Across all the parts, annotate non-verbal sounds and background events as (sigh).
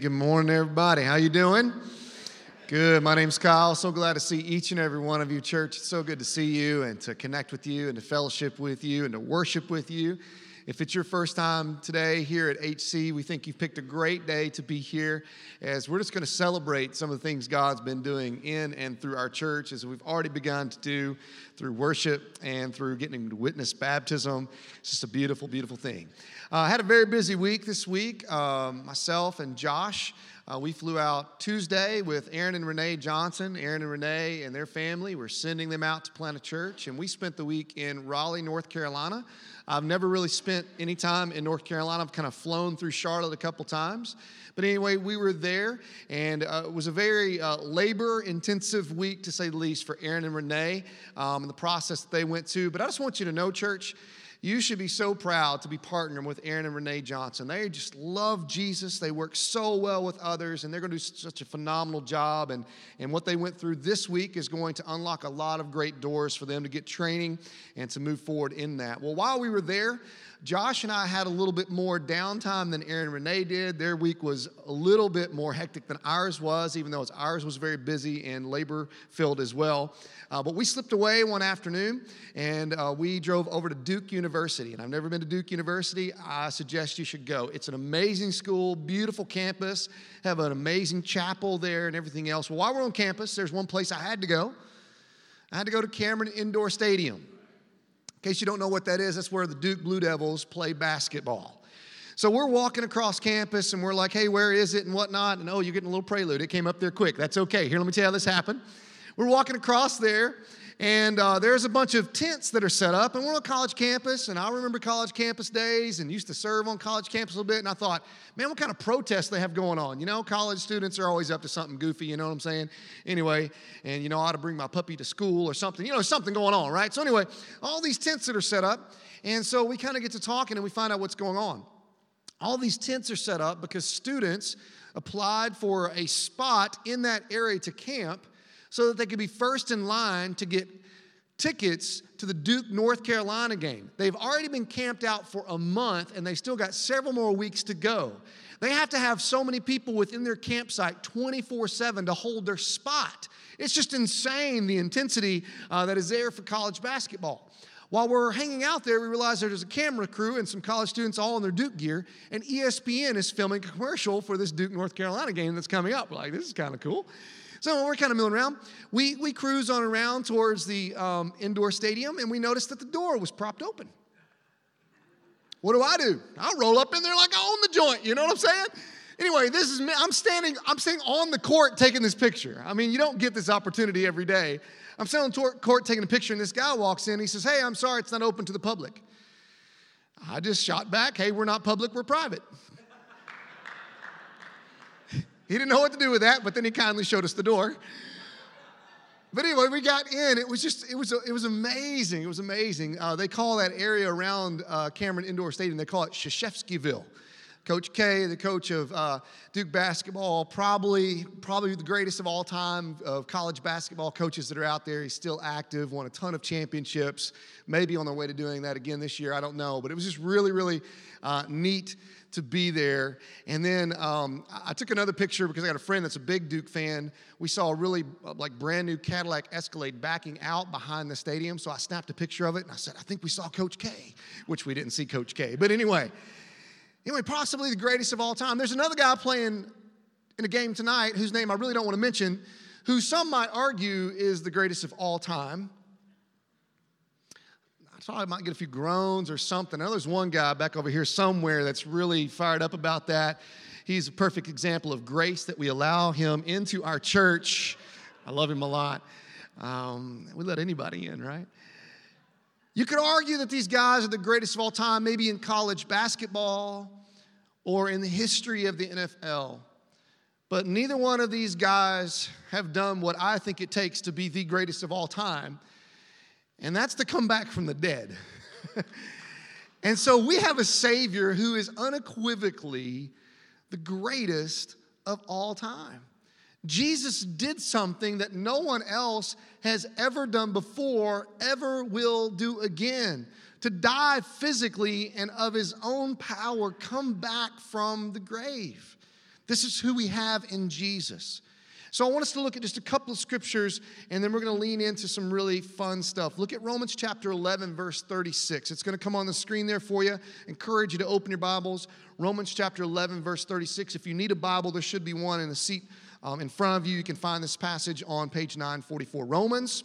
Good morning, everybody. How you doing? Good. My name's Kyle. So glad to see each and every one of you, church. It's so good to see you and to connect with you and to fellowship with you and to worship with you. If it's your first time today here at HC, we think you've picked a great day to be here as we're just going to celebrate some of the things God's been doing in and through our church as we've already begun to do through worship and through getting to witness baptism. It's just a beautiful, beautiful thing. Uh, I had a very busy week this week. Um, myself and Josh, uh, we flew out Tuesday with Aaron and Renee Johnson. Aaron and Renee and their family, we're sending them out to plant a church, and we spent the week in Raleigh, North Carolina. I've never really spent any time in North Carolina. I've kind of flown through Charlotte a couple times. But anyway, we were there, and uh, it was a very uh, labor intensive week, to say the least, for Aaron and Renee um, and the process that they went to. But I just want you to know, church, you should be so proud to be partnering with Aaron and Renee Johnson. They just love Jesus. They work so well with others, and they're going to do such a phenomenal job. And, and what they went through this week is going to unlock a lot of great doors for them to get training and to move forward in that. Well, while we were there, Josh and I had a little bit more downtime than Aaron Renee did. Their week was a little bit more hectic than ours was, even though ours was very busy and labor filled as well. Uh, but we slipped away one afternoon and uh, we drove over to Duke University. And I've never been to Duke University. I suggest you should go. It's an amazing school, beautiful campus, have an amazing chapel there and everything else. Well, while we're on campus, there's one place I had to go. I had to go to Cameron Indoor Stadium. In case you don't know what that is, that's where the Duke Blue Devils play basketball. So we're walking across campus and we're like, hey, where is it and whatnot? And oh, you're getting a little prelude. It came up there quick. That's okay. Here, let me tell you how this happened. We're walking across there and uh, there's a bunch of tents that are set up, and we're on college campus. And I remember college campus days and used to serve on college campus a little bit. And I thought, man, what kind of protests they have going on? You know, college students are always up to something goofy, you know what I'm saying? Anyway, and you know, I ought to bring my puppy to school or something. You know, something going on, right? So, anyway, all these tents that are set up. And so we kind of get to talking and we find out what's going on. All these tents are set up because students applied for a spot in that area to camp so that they could be first in line to get tickets to the Duke North Carolina game. They've already been camped out for a month and they still got several more weeks to go. They have to have so many people within their campsite 24 7 to hold their spot. It's just insane the intensity uh, that is there for college basketball. While we're hanging out there, we realize there's a camera crew and some college students all in their Duke gear, and ESPN is filming a commercial for this Duke North Carolina game that's coming up. We're like, this is kind of cool. So we're kind of milling around. We, we cruise on around towards the um, indoor stadium, and we noticed that the door was propped open. What do I do? I roll up in there like I own the joint. You know what I'm saying? Anyway, this is me. I'm standing. I'm standing on the court taking this picture. I mean, you don't get this opportunity every day. I'm standing on the court taking a picture, and this guy walks in. He says, "Hey, I'm sorry, it's not open to the public." I just shot back, "Hey, we're not public. We're private." He didn't know what to do with that, but then he kindly showed us the door. But anyway, we got in. It was just, it was, it was amazing. It was amazing. Uh, they call that area around uh, Cameron Indoor Stadium, they call it Krzyzewskiville. Coach K, the coach of uh, Duke basketball, probably probably the greatest of all time of college basketball coaches that are out there. He's still active, won a ton of championships, maybe on their way to doing that again this year. I don't know, but it was just really, really uh, neat to be there. And then um, I took another picture because I got a friend that's a big Duke fan. We saw a really uh, like brand new Cadillac Escalade backing out behind the stadium. So I snapped a picture of it and I said, I think we saw Coach K, which we didn't see Coach K. But anyway, anyway, possibly the greatest of all time. There's another guy playing in a game tonight whose name I really don't want to mention, who some might argue is the greatest of all time. Thought I might get a few groans or something. I know there's one guy back over here somewhere that's really fired up about that. He's a perfect example of grace that we allow him into our church. I love him a lot. Um, we let anybody in, right? You could argue that these guys are the greatest of all time, maybe in college basketball or in the history of the NFL. But neither one of these guys have done what I think it takes to be the greatest of all time and that's to come back from the dead. (laughs) and so we have a Savior who is unequivocally the greatest of all time. Jesus did something that no one else has ever done before, ever will do again. To die physically and of his own power come back from the grave. This is who we have in Jesus. So I want us to look at just a couple of scriptures and then we're going to lean into some really fun stuff. Look at Romans chapter 11, verse 36. It's going to come on the screen there for you. Encourage you to open your Bibles. Romans chapter 11, verse 36. If you need a Bible, there should be one in the seat um, in front of you. You can find this passage on page 944. Romans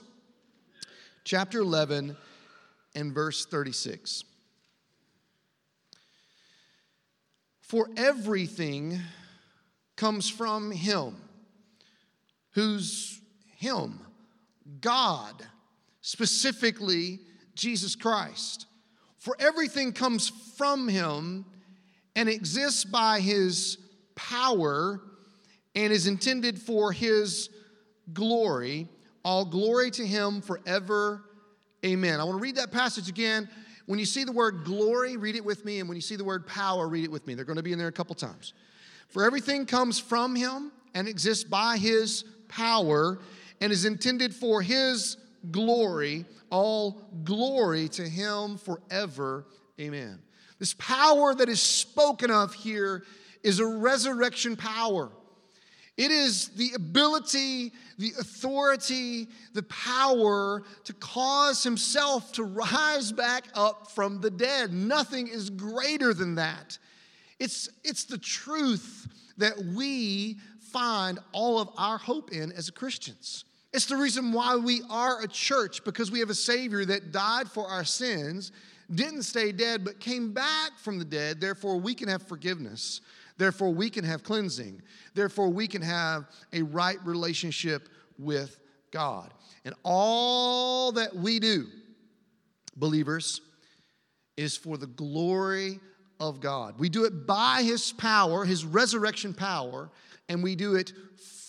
chapter 11 and verse 36. For everything comes from Him who's Him, God, specifically Jesus Christ. For everything comes from Him and exists by His power and is intended for His glory. All glory to Him forever. Amen. I want to read that passage again. When you see the word glory, read it with me. And when you see the word power, read it with me. They're going to be in there a couple times. For everything comes from him and exists by his power and is intended for his glory. All glory to him forever. Amen. This power that is spoken of here is a resurrection power. It is the ability, the authority, the power to cause himself to rise back up from the dead. Nothing is greater than that. It's, it's the truth that we find all of our hope in as Christians. It's the reason why we are a church because we have a Savior that died for our sins, didn't stay dead, but came back from the dead. Therefore, we can have forgiveness. Therefore, we can have cleansing. Therefore, we can have a right relationship with God. And all that we do, believers, is for the glory of God. We do it by His power, His resurrection power, and we do it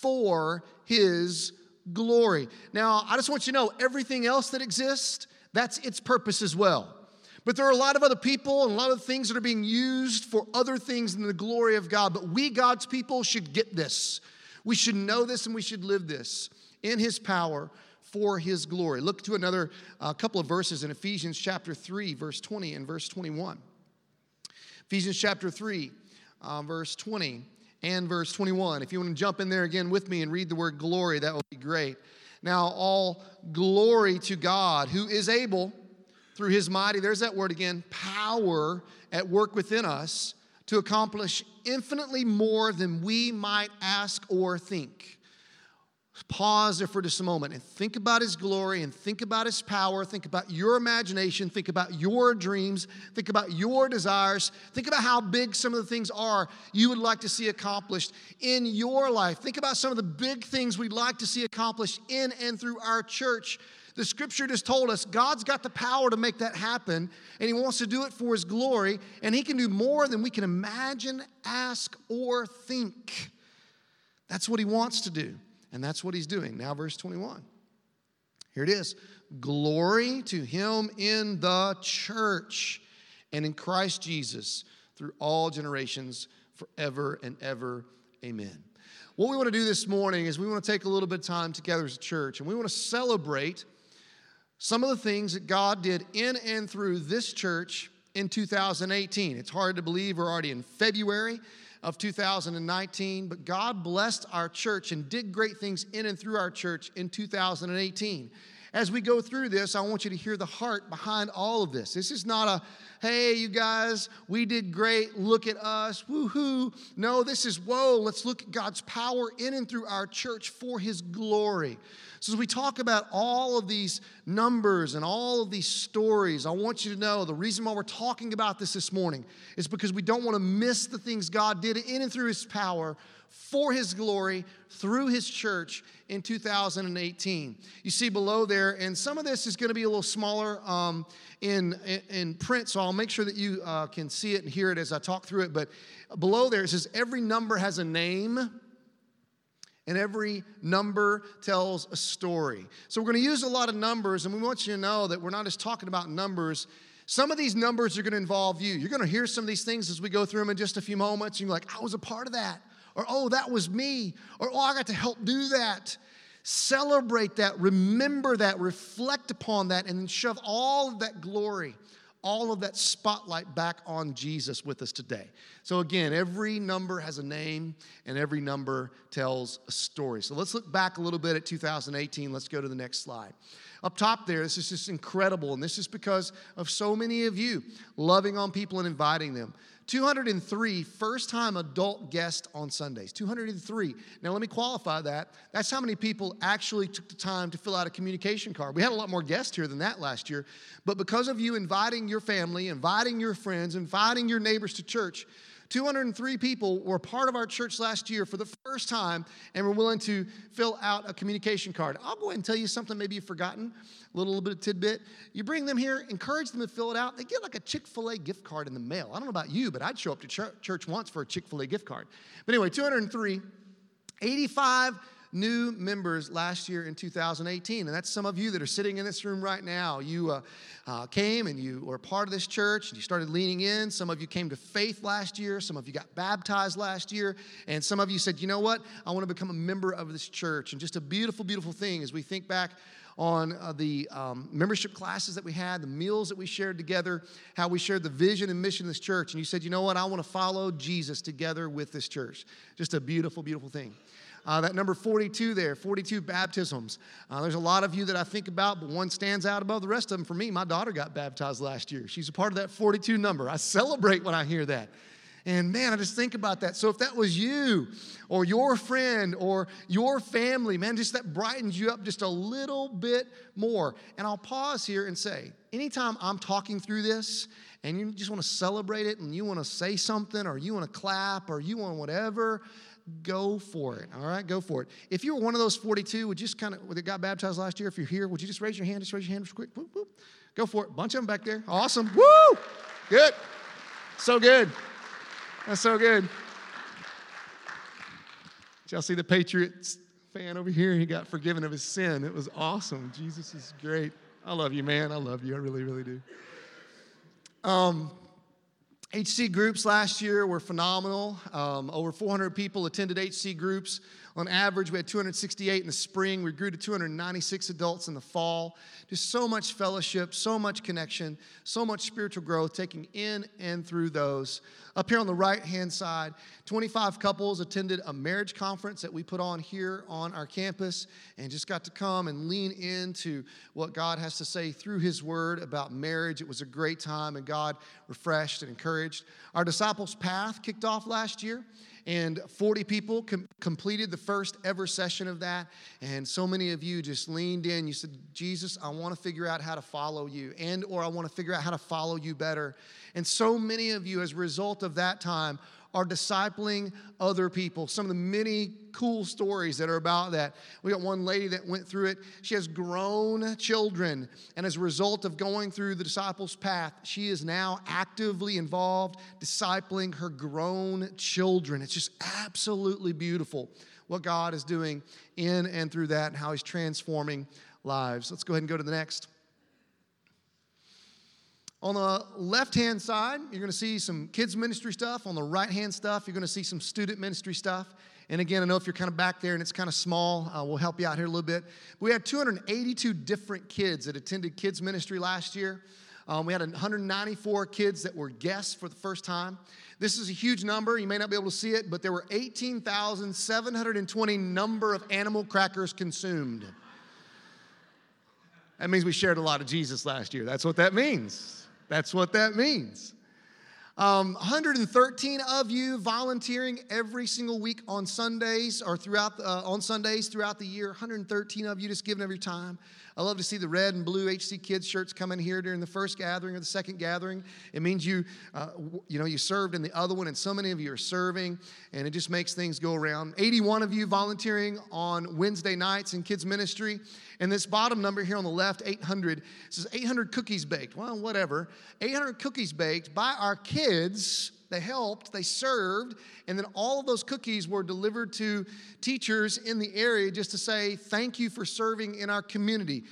for His glory. Now, I just want you to know everything else that exists, that's its purpose as well. But there are a lot of other people and a lot of things that are being used for other things than the glory of God. But we, God's people, should get this. We should know this and we should live this in His power for His glory. Look to another uh, couple of verses in Ephesians chapter 3, verse 20 and verse 21. Ephesians chapter 3, uh, verse 20 and verse 21. If you want to jump in there again with me and read the word glory, that would be great. Now, all glory to God who is able, through his mighty, there's that word again, power at work within us to accomplish infinitely more than we might ask or think. Pause there for just a moment and think about His glory and think about His power. Think about your imagination. Think about your dreams. Think about your desires. Think about how big some of the things are you would like to see accomplished in your life. Think about some of the big things we'd like to see accomplished in and through our church. The scripture just told us God's got the power to make that happen, and He wants to do it for His glory, and He can do more than we can imagine, ask, or think. That's what He wants to do. And that's what he's doing. Now, verse 21. Here it is Glory to him in the church and in Christ Jesus through all generations, forever and ever. Amen. What we want to do this morning is we want to take a little bit of time together as a church and we want to celebrate some of the things that God did in and through this church in 2018. It's hard to believe we're already in February of 2019, but God blessed our church and did great things in and through our church in 2018. As we go through this, I want you to hear the heart behind all of this. This is not a, hey, you guys, we did great, look at us, woohoo. No, this is, whoa, let's look at God's power in and through our church for His glory. So, as we talk about all of these numbers and all of these stories, I want you to know the reason why we're talking about this this morning is because we don't want to miss the things God did in and through His power for His glory through His church in 2018. You see below there, and some of this is going to be a little smaller um, in, in print, so make sure that you uh, can see it and hear it as I talk through it. But below there, it says every number has a name and every number tells a story. So we're going to use a lot of numbers, and we want you to know that we're not just talking about numbers. Some of these numbers are going to involve you. You're going to hear some of these things as we go through them in just a few moments. You're like, I was a part of that. Or, oh, that was me. Or, oh, I got to help do that. Celebrate that, remember that, reflect upon that, and shove all of that glory, all of that spotlight back on Jesus with us today. So, again, every number has a name and every number tells a story. So, let's look back a little bit at 2018. Let's go to the next slide. Up top there, this is just incredible, and this is because of so many of you loving on people and inviting them. 203 first time adult guests on Sundays. 203. Now, let me qualify that. That's how many people actually took the time to fill out a communication card. We had a lot more guests here than that last year, but because of you inviting your family, inviting your friends, inviting your neighbors to church, 203 people were part of our church last year for the first time and were willing to fill out a communication card. I'll go ahead and tell you something maybe you've forgotten, a little, little bit of tidbit. You bring them here, encourage them to fill it out. They get like a Chick fil A gift card in the mail. I don't know about you, but I'd show up to church once for a Chick fil A gift card. But anyway, 203, 85 new members last year in 2018. And that's some of you that are sitting in this room right now. You uh, uh, came and you were part of this church and you started leaning in. Some of you came to faith last year. Some of you got baptized last year. And some of you said, you know what? I want to become a member of this church. And just a beautiful, beautiful thing as we think back on uh, the um, membership classes that we had, the meals that we shared together, how we shared the vision and mission of this church. And you said, you know what? I want to follow Jesus together with this church. Just a beautiful, beautiful thing. Uh, that number 42 there, 42 baptisms. Uh, there's a lot of you that I think about, but one stands out above the rest of them for me. My daughter got baptized last year. She's a part of that 42 number. I celebrate when I hear that. And man, I just think about that. So if that was you or your friend or your family, man, just that brightens you up just a little bit more. And I'll pause here and say, anytime I'm talking through this and you just want to celebrate it and you want to say something or you want to clap or you want whatever, go for it. All right, go for it. If you were one of those 42, would you just kind of, that got baptized last year, if you're here, would you just raise your hand? Just raise your hand real quick. Whoop, whoop. Go for it. Bunch of them back there. Awesome. Woo! Good. So good. That's so good. Did y'all see the Patriots fan over here? He got forgiven of his sin. It was awesome. Jesus is great. I love you, man. I love you. I really, really do. Um, HC groups last year were phenomenal. Um, over 400 people attended HC groups. On average, we had 268 in the spring. We grew to 296 adults in the fall. Just so much fellowship, so much connection, so much spiritual growth taking in and through those. Up here on the right hand side, 25 couples attended a marriage conference that we put on here on our campus and just got to come and lean into what God has to say through His Word about marriage. It was a great time and God refreshed and encouraged. Our Disciples Path kicked off last year and 40 people com- completed the first ever session of that. And so many of you just leaned in. You said jesus i want to figure out how to follow you and or i want to figure out how to follow you better. And so many of you as a result of that time are discipling other people. Some of the many cool stories that are about that. We got one lady that went through it. She has grown children, and as a result of going through the disciples' path, she is now actively involved discipling her grown children. It's just absolutely beautiful what God is doing in and through that and how He's transforming lives. Let's go ahead and go to the next. On the left hand side, you're going to see some kids' ministry stuff. On the right hand stuff, you're going to see some student ministry stuff. And again, I know if you're kind of back there and it's kind of small, uh, we'll help you out here a little bit. We had 282 different kids that attended kids' ministry last year. Um, we had 194 kids that were guests for the first time. This is a huge number. You may not be able to see it, but there were 18,720 number of animal crackers consumed. That means we shared a lot of Jesus last year. That's what that means. That's what that means. Um, 113 of you volunteering every single week on Sundays or throughout uh, on Sundays throughout the year. 113 of you just giving of your time. I love to see the red and blue HC Kids shirts coming here during the first gathering or the second gathering. It means you, uh, you know, you served in the other one, and so many of you are serving, and it just makes things go around. 81 of you volunteering on Wednesday nights in kids ministry. And this bottom number here on the left, 800, says 800 cookies baked. Well, whatever. 800 cookies baked by our kids they helped, they served, and then all of those cookies were delivered to teachers in the area just to say, Thank you for serving in our community.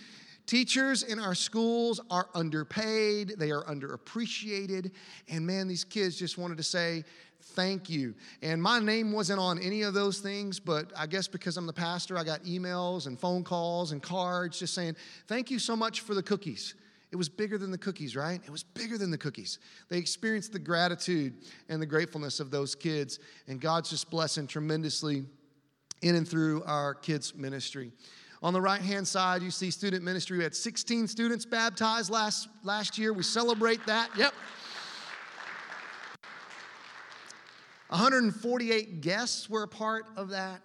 Teachers in our schools are underpaid, they are underappreciated, and man, these kids just wanted to say, Thank you. And my name wasn't on any of those things, but I guess because I'm the pastor, I got emails and phone calls and cards just saying, Thank you so much for the cookies. it was bigger than the cookies, right? It was bigger than the cookies. They experienced the gratitude and the gratefulness of those kids, and God's just blessing tremendously in and through our kids' ministry. On the right hand side, you see student ministry. We had 16 students baptized last, last year. We celebrate that. Yep. 148 guests were a part of that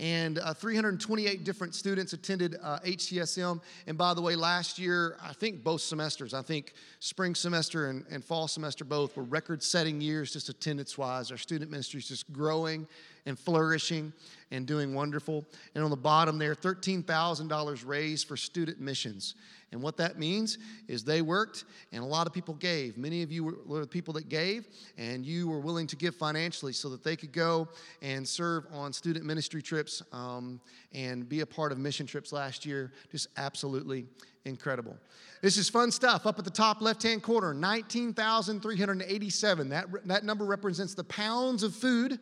and uh, 328 different students attended uh, HCSM. And by the way, last year, I think both semesters, I think spring semester and, and fall semester both were record setting years just attendance wise. Our student ministry is just growing and flourishing and doing wonderful. And on the bottom there, $13,000 raised for student missions. And what that means is they worked and a lot of people gave. Many of you were the people that gave, and you were willing to give financially so that they could go and serve on student ministry trips um, and be a part of mission trips last year. Just absolutely incredible. This is fun stuff. Up at the top left hand corner, 19,387. That, that number represents the pounds of food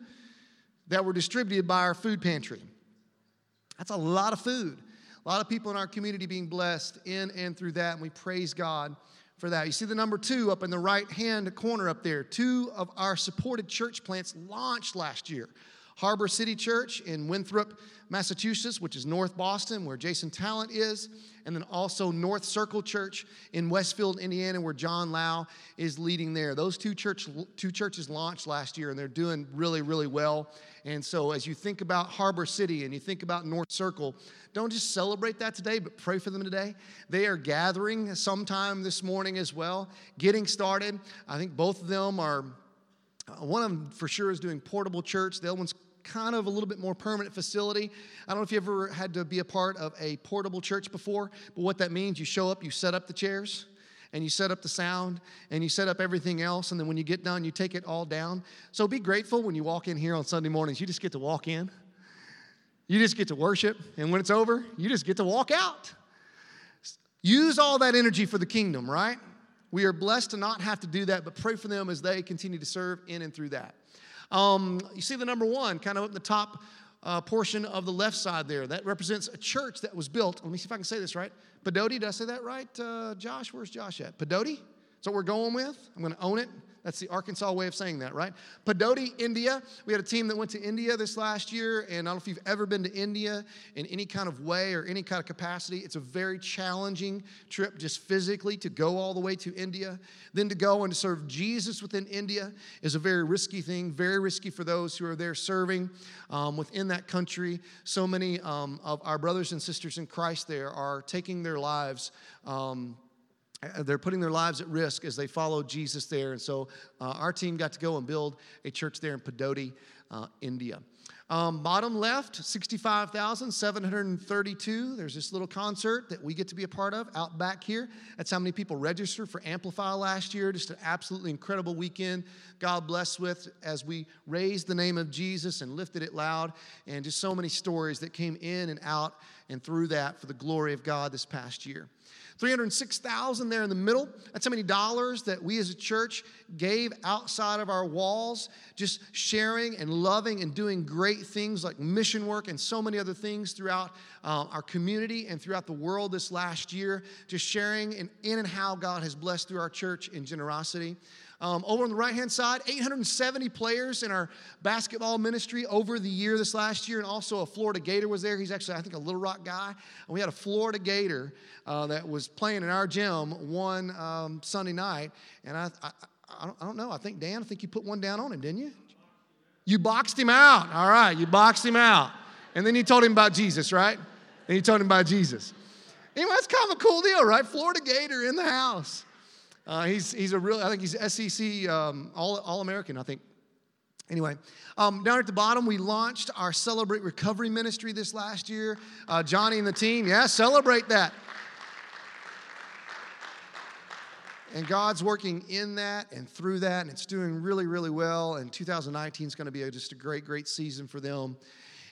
that were distributed by our food pantry. That's a lot of food. A lot of people in our community being blessed in and through that, and we praise God for that. You see the number two up in the right hand corner up there. Two of our supported church plants launched last year. Harbor City Church in Winthrop, Massachusetts, which is North Boston, where Jason Talent is, and then also North Circle Church in Westfield, Indiana, where John Lau is leading there. Those two church two churches launched last year, and they're doing really, really well. And so, as you think about Harbor City and you think about North Circle, don't just celebrate that today, but pray for them today. They are gathering sometime this morning as well, getting started. I think both of them are, one of them for sure is doing portable church. The other one's kind of a little bit more permanent facility. I don't know if you ever had to be a part of a portable church before, but what that means, you show up, you set up the chairs, and you set up the sound and you set up everything else. And then when you get done, you take it all down. So be grateful when you walk in here on Sunday mornings. You just get to walk in, you just get to worship. And when it's over, you just get to walk out. Use all that energy for the kingdom, right? We are blessed to not have to do that, but pray for them as they continue to serve in and through that. Um, you see the number one kind of up in the top uh, portion of the left side there. That represents a church that was built. Let me see if I can say this right. Padoti, did I say that right, uh, Josh? Where's Josh at? Padoti? What we're going with. I'm going to own it. That's the Arkansas way of saying that, right? Padoti, India. We had a team that went to India this last year, and I don't know if you've ever been to India in any kind of way or any kind of capacity. It's a very challenging trip just physically to go all the way to India. Then to go and serve Jesus within India is a very risky thing, very risky for those who are there serving um, within that country. So many um, of our brothers and sisters in Christ there are taking their lives. Um, they're putting their lives at risk as they follow Jesus there. And so uh, our team got to go and build a church there in Padoti, uh, India. Um, bottom left, 65,732. There's this little concert that we get to be a part of out back here. That's how many people registered for Amplify last year. Just an absolutely incredible weekend. God bless with as we raised the name of Jesus and lifted it loud. And just so many stories that came in and out and through that for the glory of God this past year. 306,000 there in the middle. That's how many dollars that we as a church gave outside of our walls, just sharing and loving and doing great things like mission work and so many other things throughout uh, our community and throughout the world this last year, just sharing in, in and how God has blessed through our church in generosity. Um, over on the right hand side, 870 players in our basketball ministry over the year this last year, and also a Florida Gator was there. He's actually, I think, a Little Rock guy. And we had a Florida Gator uh, that was playing in our gym one um, Sunday night, and I, I, I, don't, I don't know. I think Dan, I think you put one down on him, didn't you? You boxed him out. All right, you boxed him out, and then you told him about Jesus, right? And you told him about Jesus. Anyway, that's kind of a cool deal, right? Florida Gator in the house. Uh, he's, he's a real, I think he's SEC um, All, All American, I think. Anyway, um, down at the bottom, we launched our Celebrate Recovery Ministry this last year. Uh, Johnny and the team, yeah, celebrate that. And God's working in that and through that, and it's doing really, really well. And 2019 is going to be a, just a great, great season for them.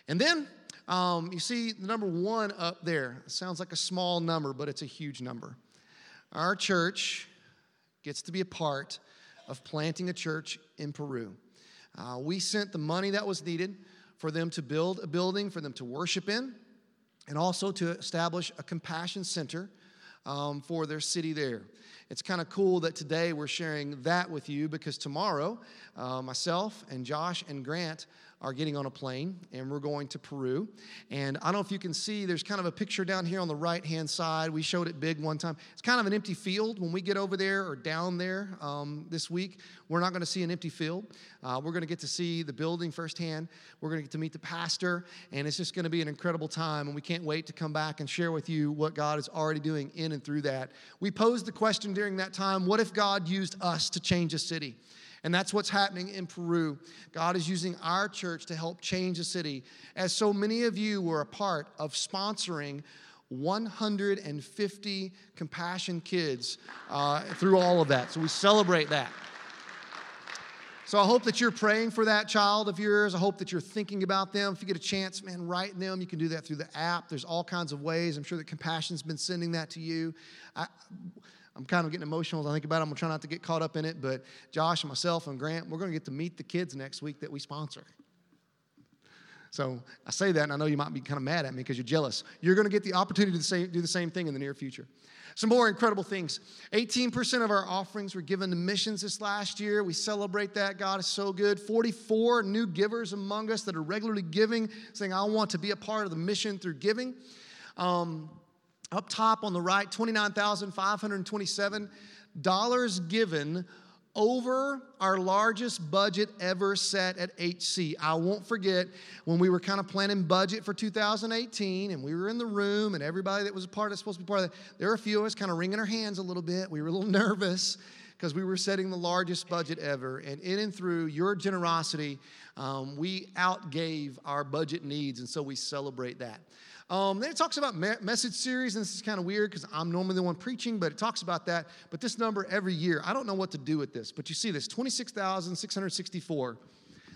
And then um, you see the number one up there. It sounds like a small number, but it's a huge number. Our church gets to be a part of planting a church in Peru. Uh, we sent the money that was needed for them to build a building for them to worship in and also to establish a compassion center um, for their city there. It's kind of cool that today we're sharing that with you because tomorrow, uh, myself and Josh and Grant are getting on a plane and we're going to Peru. And I don't know if you can see, there's kind of a picture down here on the right hand side. We showed it big one time. It's kind of an empty field. When we get over there or down there um, this week, we're not going to see an empty field. Uh, we're going to get to see the building firsthand. We're going to get to meet the pastor, and it's just going to be an incredible time. And we can't wait to come back and share with you what God is already doing in and through that. We posed the question during that time what if God used us to change a city? And that's what's happening in Peru. God is using our church to help change a city. As so many of you were a part of sponsoring 150 compassion kids uh, through all of that. So we celebrate that. So I hope that you're praying for that child of yours. I hope that you're thinking about them. If you get a chance, man, write them. You can do that through the app. There's all kinds of ways. I'm sure that Compassion's been sending that to you. I, I'm kind of getting emotional as I think about it. I'm going to try not to get caught up in it, but Josh and myself and Grant, we're going to get to meet the kids next week that we sponsor. So I say that, and I know you might be kind of mad at me because you're jealous. You're going to get the opportunity to say, do the same thing in the near future. Some more incredible things. 18% of our offerings were given to missions this last year. We celebrate that. God is so good. 44 new givers among us that are regularly giving, saying, I want to be a part of the mission through giving. Um, up top on the right, $29,527 given over our largest budget ever set at HC. I won't forget when we were kind of planning budget for 2018 and we were in the room and everybody that was a part of supposed to be part of that, there were a few of us kind of wringing our hands a little bit. We were a little (laughs) nervous because we were setting the largest budget ever. And in and through your generosity, um, we outgave our budget needs, and so we celebrate that. Um, then it talks about me- message series, and this is kind of weird because I'm normally the one preaching, but it talks about that. But this number every year, I don't know what to do with this, but you see this 26,664.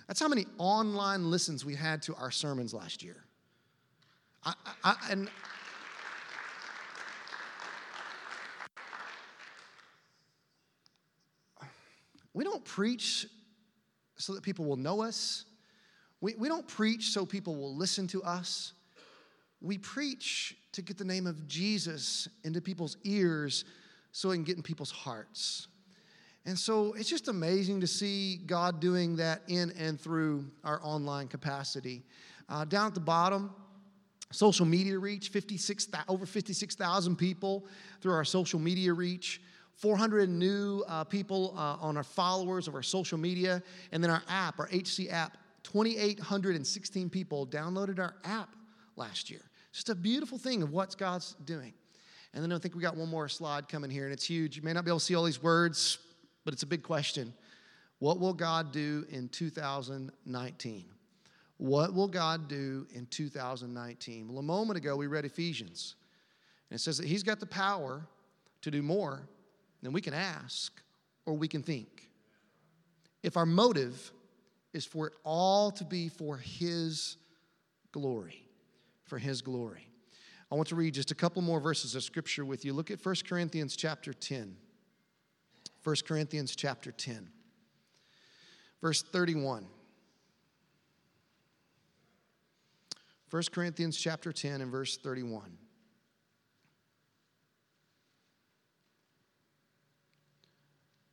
That's how many online listens we had to our sermons last year. I, I, and (sighs) we don't preach so that people will know us. We, we don't preach so people will listen to us. We preach to get the name of Jesus into people's ears so it can get in people's hearts. And so it's just amazing to see God doing that in and through our online capacity. Uh, down at the bottom, social media reach 56 over 56,000 people through our social media reach 400 new uh, people uh, on our followers of our social media and then our app our hc app 2816 people downloaded our app last year just a beautiful thing of what God's doing. And then I think we got one more slide coming here, and it's huge. You may not be able to see all these words, but it's a big question. What will God do in 2019? What will God do in 2019? Well, a moment ago, we read Ephesians, and it says that He's got the power to do more than we can ask or we can think. If our motive is for it all to be for His glory for his glory. I want to read just a couple more verses of scripture with you. Look at 1 Corinthians chapter 10. 1 Corinthians chapter 10, verse 31. 1 Corinthians chapter 10 and verse 31.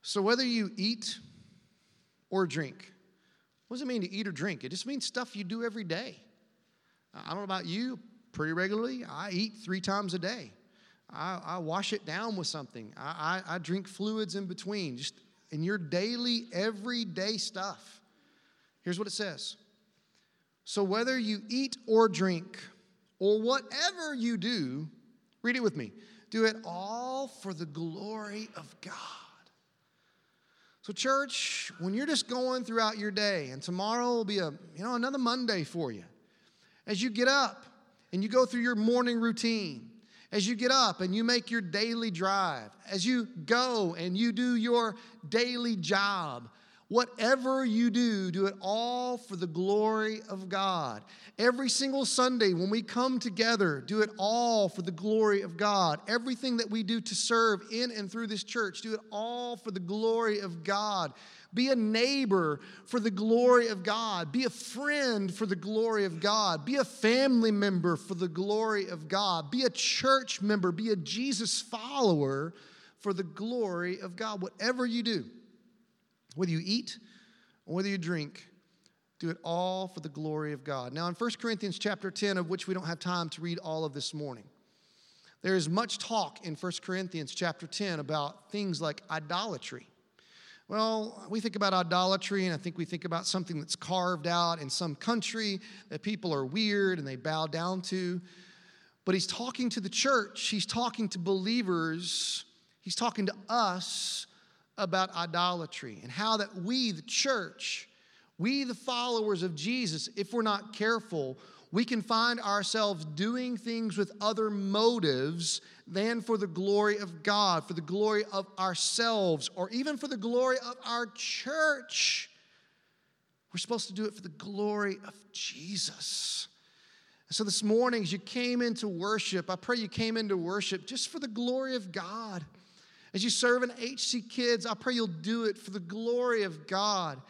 So whether you eat or drink, what does it mean to eat or drink? It just means stuff you do every day. I don't know about you, pretty regularly. I eat three times a day. I, I wash it down with something. I, I, I drink fluids in between, just in your daily, everyday stuff. Here's what it says So, whether you eat or drink, or whatever you do, read it with me. Do it all for the glory of God. So, church, when you're just going throughout your day, and tomorrow will be a you know another Monday for you, as you get up and you go through your morning routine, as you get up and you make your daily drive, as you go and you do your daily job, whatever you do, do it all for the glory of God. Every single Sunday when we come together, do it all for the glory of God. Everything that we do to serve in and through this church, do it all for the glory of God. Be a neighbor for the glory of God. Be a friend for the glory of God. Be a family member for the glory of God. Be a church member. Be a Jesus follower for the glory of God. Whatever you do, whether you eat or whether you drink, do it all for the glory of God. Now, in 1 Corinthians chapter 10, of which we don't have time to read all of this morning, there is much talk in 1 Corinthians chapter 10 about things like idolatry. Well, we think about idolatry, and I think we think about something that's carved out in some country that people are weird and they bow down to. But he's talking to the church, he's talking to believers, he's talking to us about idolatry and how that we, the church, we, the followers of Jesus, if we're not careful, we can find ourselves doing things with other motives than for the glory of God, for the glory of ourselves, or even for the glory of our church. We're supposed to do it for the glory of Jesus. So, this morning, as you came into worship, I pray you came into worship just for the glory of God. As you serve in HC Kids, I pray you'll do it for the glory of God.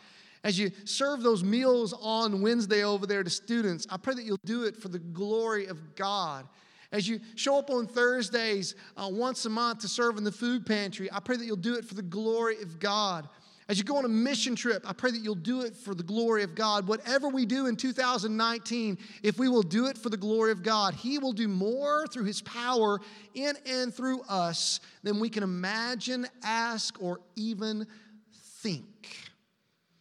As you serve those meals on Wednesday over there to students, I pray that you'll do it for the glory of God. As you show up on Thursdays uh, once a month to serve in the food pantry, I pray that you'll do it for the glory of God. As you go on a mission trip, I pray that you'll do it for the glory of God. Whatever we do in 2019, if we will do it for the glory of God, He will do more through His power in and through us than we can imagine, ask, or even think.